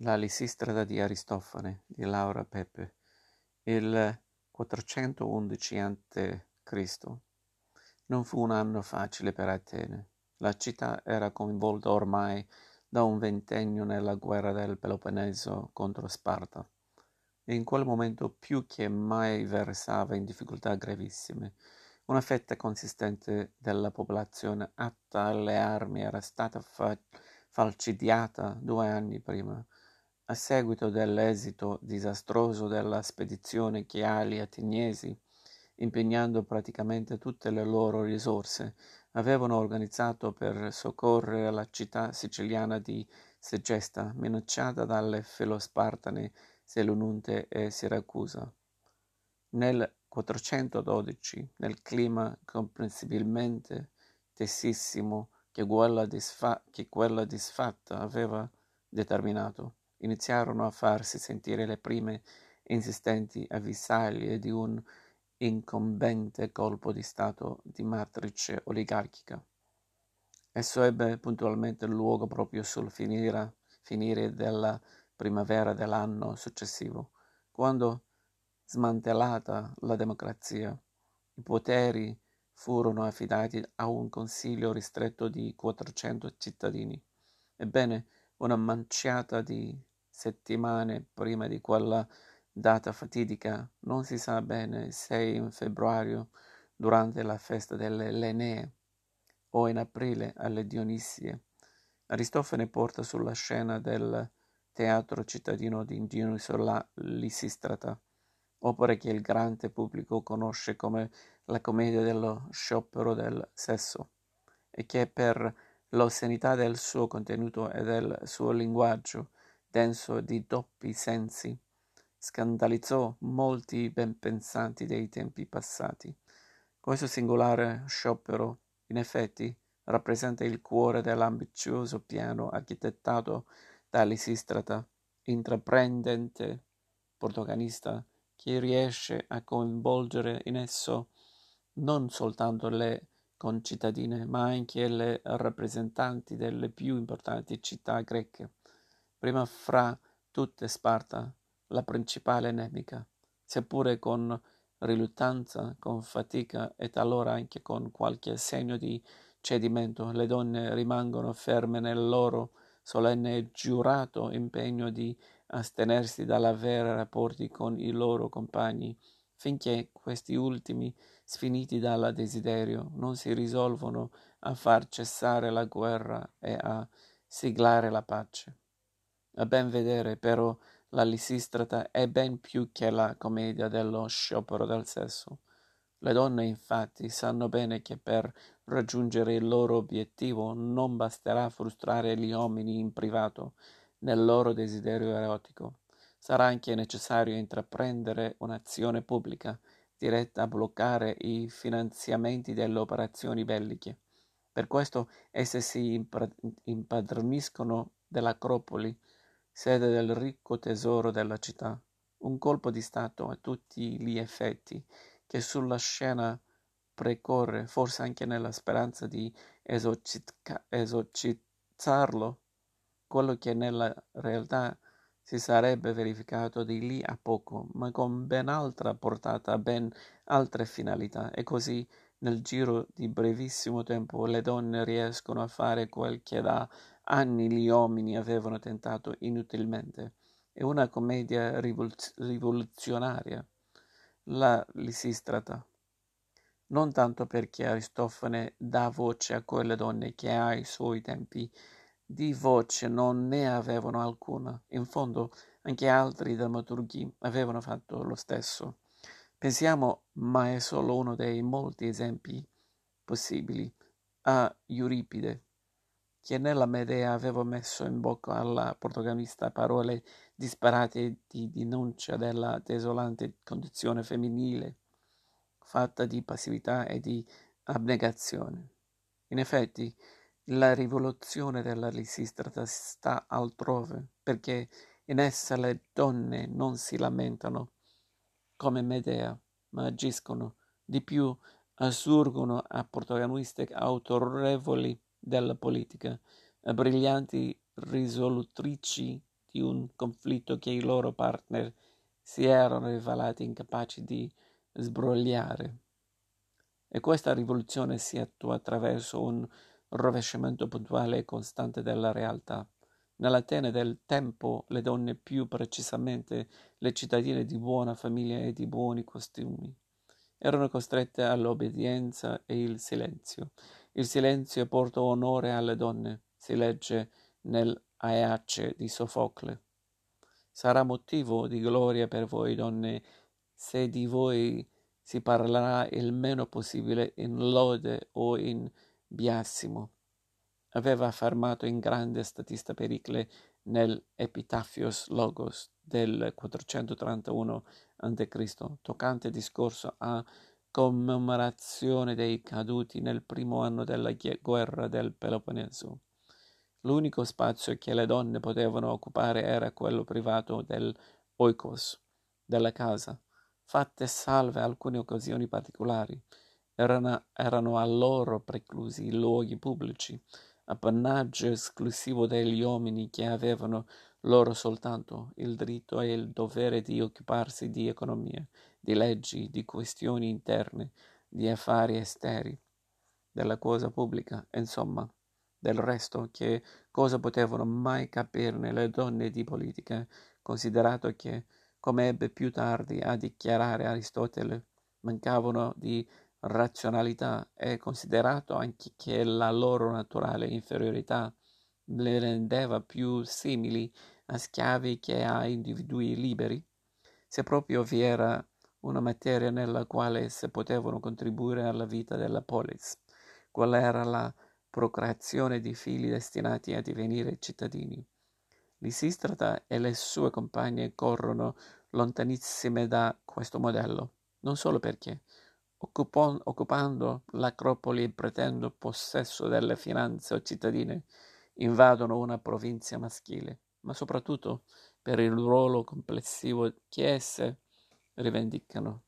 La Lisistrata di Aristofane di Laura Pepe, il 411 a.C. Non fu un anno facile per Atene. La città era coinvolta ormai da un ventennio nella guerra del Peloponneso contro Sparta e in quel momento più che mai versava in difficoltà gravissime. Una fetta consistente della popolazione atta alle armi era stata fa- falcidiata due anni prima a seguito dell'esito disastroso della spedizione Chiali ateniesi, impegnando praticamente tutte le loro risorse, avevano organizzato per soccorrere la città siciliana di Segesta, minacciata dalle filospartane Selununte e Siracusa. Nel 412, nel clima comprensibilmente tessissimo che quella, disfa- che quella disfatta aveva determinato, iniziarono a farsi sentire le prime insistenti avvisaglie di un incombente colpo di Stato di matrice oligarchica. Esso ebbe puntualmente luogo proprio sul finire, finire della primavera dell'anno successivo, quando, smantellata la democrazia, i poteri furono affidati a un consiglio ristretto di 400 cittadini. Ebbene, una manciata di settimane prima di quella data fatidica, non si sa bene se in febbraio durante la festa delle Lenee o in aprile alle Dionisie. Aristofane porta sulla scena del teatro cittadino di Dionisola Lisistrata, opera che il grande pubblico conosce come la commedia dello sciopero del sesso e che per l'ossenità del suo contenuto e del suo linguaggio denso di doppi sensi scandalizzò molti ben pensanti dei tempi passati. Questo singolare sciopero, in effetti, rappresenta il cuore dell'ambizioso piano architettato da Lisistrata, intraprendente protagonista che riesce a coinvolgere in esso non soltanto le concittadine, ma anche le rappresentanti delle più importanti città greche, prima fra tutte Sparta, la principale nemica, seppure con riluttanza, con fatica e talora anche con qualche segno di cedimento, le donne rimangono ferme nel loro solenne e giurato impegno di astenersi dall'avere rapporti con i loro compagni, finché questi ultimi, sfiniti dal desiderio, non si risolvono a far cessare la guerra e a siglare la pace. A ben vedere, però, la Lisistrata è ben più che la commedia dello sciopero del sesso. Le donne, infatti, sanno bene che per raggiungere il loro obiettivo non basterà frustrare gli uomini in privato nel loro desiderio erotico. Sarà anche necessario intraprendere un'azione pubblica diretta a bloccare i finanziamenti delle operazioni belliche. Per questo esse si impadroniscono dell'Acropoli, sede del ricco tesoro della città, un colpo di Stato a tutti gli effetti, che sulla scena precorre, forse anche nella speranza di esorcizzarlo, quello che nella realtà si sarebbe verificato di lì a poco, ma con ben altra portata, ben altre finalità, e così nel giro di brevissimo tempo le donne riescono a fare quel che da anni gli uomini avevano tentato inutilmente. È una commedia rivoluzionaria, la Lisistrata. Non tanto perché Aristofane dà voce a quelle donne che ai suoi tempi di voce non ne avevano alcuna. In fondo anche altri drammaturghi avevano fatto lo stesso. Pensiamo, ma è solo uno dei molti esempi possibili, a Euripide, che nella Medea aveva messo in bocca alla protagonista parole disperate di denuncia della desolante condizione femminile, fatta di passività e di abnegazione. In effetti, la rivoluzione della Lisistrata sta altrove, perché in essa le donne non si lamentano come Medea, ma agiscono, di più assurgono a protagoniste autorevoli della politica, a brillanti risolutrici di un conflitto che i loro partner si erano rivelati incapaci di sbrogliare. E questa rivoluzione si attua attraverso un rovesciamento puntuale e costante della realtà. Nell'Atene del tempo le donne, più precisamente le cittadine di buona famiglia e di buoni costumi, erano costrette all'obbedienza e il silenzio. Il silenzio porta onore alle donne, si legge nel Aeace di Sofocle. Sarà motivo di gloria per voi donne se di voi si parlerà il meno possibile in lode o in biasimo. Aveva affermato in grande statista Pericle nel Epitafios Logos del 431 a.C., toccante discorso a commemorazione dei caduti nel primo anno della guerra del Peloponneso. L'unico spazio che le donne potevano occupare era quello privato del oikos, della casa, fatte salve alcune occasioni particolari. Erano, erano a loro preclusi i luoghi pubblici, appannaggio esclusivo degli uomini che avevano loro soltanto il diritto e il dovere di occuparsi di economia, di leggi, di questioni interne, di affari esteri, della cosa pubblica, insomma, del resto, che cosa potevano mai capirne le donne di politica, considerato che, come ebbe più tardi a dichiarare Aristotele, mancavano di razionalità e considerato anche che la loro naturale inferiorità le rendeva più simili a schiavi che a individui liberi, se proprio vi era una materia nella quale esse potevano contribuire alla vita della polis, qual era la procreazione di figli destinati a divenire cittadini. Lisistrata e le sue compagne corrono lontanissime da questo modello, non solo perché, occupon- occupando l'acropoli e pretendendo possesso delle finanze cittadine, invadono una provincia maschile, ma soprattutto per il ruolo complessivo che esse rivendicano.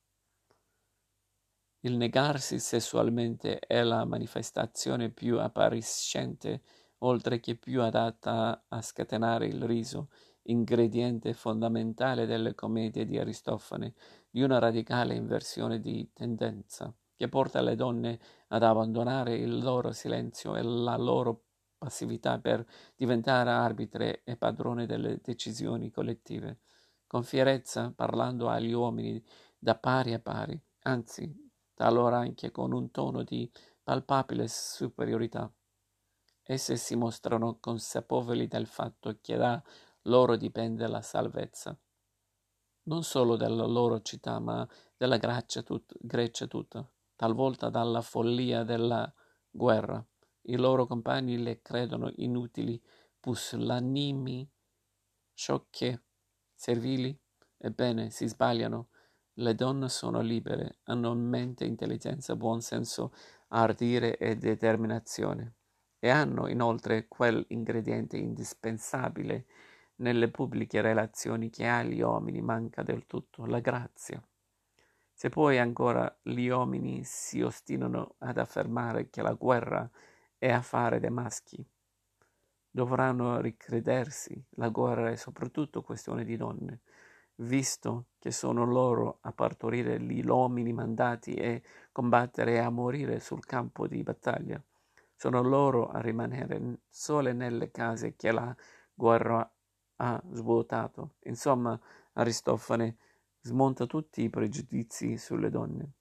Il negarsi sessualmente è la manifestazione più appariscente, oltre che più adatta a scatenare il riso, ingrediente fondamentale delle commedie di Aristofane, di una radicale inversione di tendenza, che porta le donne ad abbandonare il loro silenzio e la loro passività per diventare arbitre e padrone delle decisioni collettive, con fierezza parlando agli uomini da pari a pari, anzi talora anche con un tono di palpabile superiorità. Esse si mostrano consapevoli del fatto che da loro dipende la salvezza, non solo della loro città, ma della Grecia, tut- Grecia tutta, talvolta dalla follia della guerra. I loro compagni le credono inutili, pusillanimi, sciocche, servili. Ebbene, si sbagliano le donne sono libere, hanno mente, intelligenza, buon senso, ardire e determinazione e hanno inoltre quell'ingrediente indispensabile nelle pubbliche relazioni che agli uomini manca del tutto, la grazia. Se poi ancora gli uomini si ostinano ad affermare che la guerra è affare dei maschi, dovranno ricredersi, la guerra è soprattutto questione di donne, visto che sono loro a partorire gli uomini mandati e combattere e a morire sul campo di battaglia. Sono loro a rimanere sole nelle case che la guerra ha svuotato. Insomma, Aristofane smonta tutti i pregiudizi sulle donne,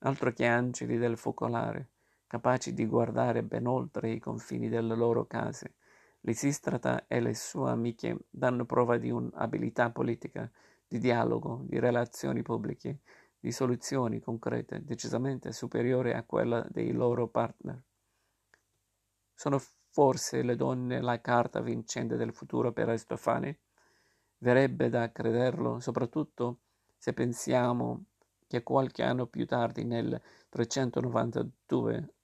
altro che angeli del focolare, capaci di guardare ben oltre i confini delle loro case. Lisistrata e le sue amiche danno prova di un'abilità politica di dialogo, di relazioni pubbliche, di soluzioni concrete decisamente superiore a quella dei loro partner. Sono forse le donne la carta vincente del futuro per Aristofane? Verrebbe da crederlo, soprattutto se pensiamo che qualche anno più tardi, nel 392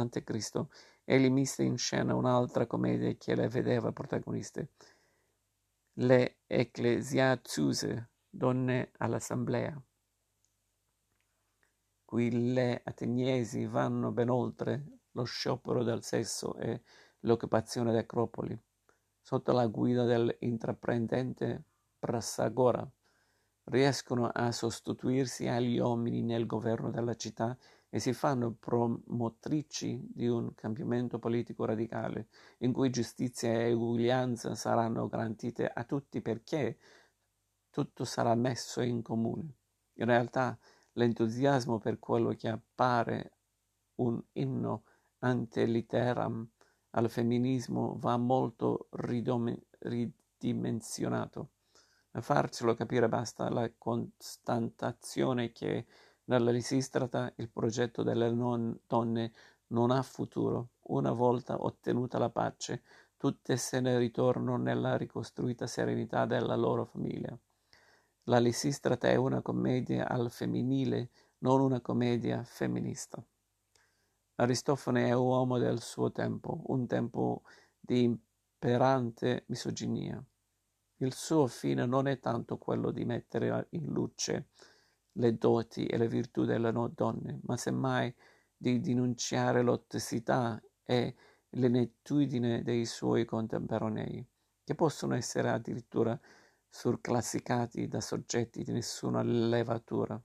a.C., egli mise in scena un'altra commedia che le vedeva protagoniste le ecclesiazuse, donne all'assemblea. Qui le ateniesi vanno ben oltre lo sciopero del sesso e l'occupazione di acropoli. sotto la guida dell'intraprendente Prassagora, riescono a sostituirsi agli uomini nel governo della città e si fanno promotrici di un cambiamento politico radicale in cui giustizia e uguaglianza saranno garantite a tutti perché tutto sarà messo in comune. In realtà l'entusiasmo per quello che appare un inno ante litteram al femminismo va molto ridome- ridimensionato. A farcelo capire basta la constatazione che nella Lisistrata il progetto delle non donne non ha futuro. Una volta ottenuta la pace, tutte se ne ritornano nella ricostruita serenità della loro famiglia. La Lisistrata è una commedia al femminile, non una commedia femminista. Aristofane è un uomo del suo tempo, un tempo di imperante misoginia. Il suo fine non è tanto quello di mettere in luce le doti e le virtù delle donne, ma semmai di denunciare l'ottosità e l'inettitudine dei suoi contemporanei, che possono essere addirittura surclassicati da soggetti di nessuna levatura.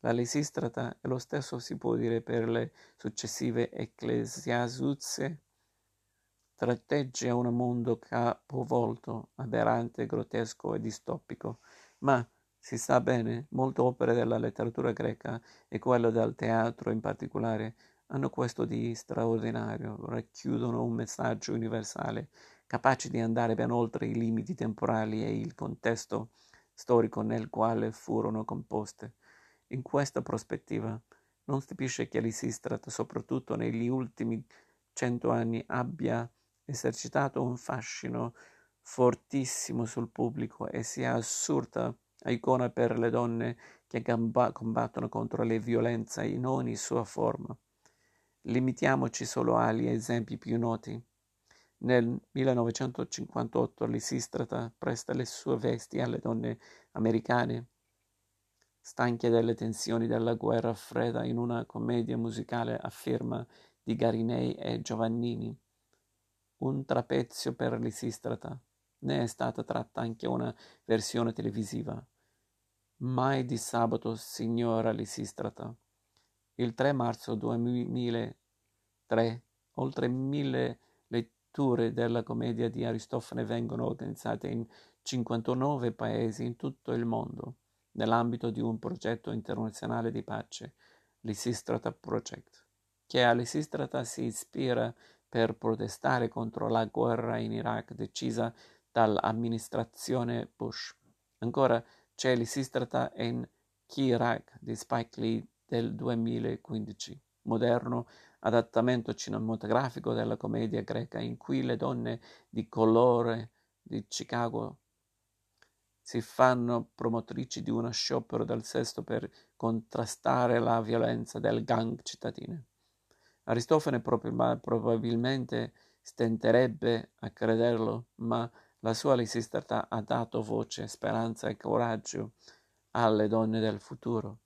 La Lisistrata e lo stesso si può dire per le successive Ecclesiasuzze tratteggia un mondo capovolto, aberrante, grottesco e distopico, ma si sa bene, molte opere della letteratura greca e quelle del teatro in particolare hanno questo di straordinario, racchiudono un messaggio universale, capace di andare ben oltre i limiti temporali e il contesto storico nel quale furono composte. In questa prospettiva non stupisce che Lisistrata, soprattutto negli ultimi cento anni, abbia esercitato un fascino fortissimo sul pubblico e sia assurda icona per le donne che combattono contro le violenze in ogni sua forma. Limitiamoci solo agli esempi più noti. Nel 1958 Lisistrata presta le sue vesti alle donne americane, stanche delle tensioni della guerra fredda in una commedia musicale a firma di Garinei e Giovannini. Un trapezio per Lisistrata. Ne è stata tratta anche una versione televisiva. Mai di sabato, signora Lisistrata. Il 3 marzo 2003, oltre mille letture della commedia di Aristofane vengono organizzate in 59 paesi in tutto il mondo, nell'ambito di un progetto internazionale di pace, l'Isistrata Project, che a Lisistrata si ispira per protestare contro la guerra in Iraq decisa dall'amministrazione Bush. Ancora, c'è l'Isistrata in Kirak di Spike Lee del 2015, moderno adattamento cinematografico della commedia greca in cui le donne di colore di Chicago si fanno promotrici di uno sciopero del sesto per contrastare la violenza del gang cittadine. Aristofane probabilmente stenterebbe a crederlo, ma la sua Lisistrata ha dato voce, speranza e coraggio alle donne del futuro.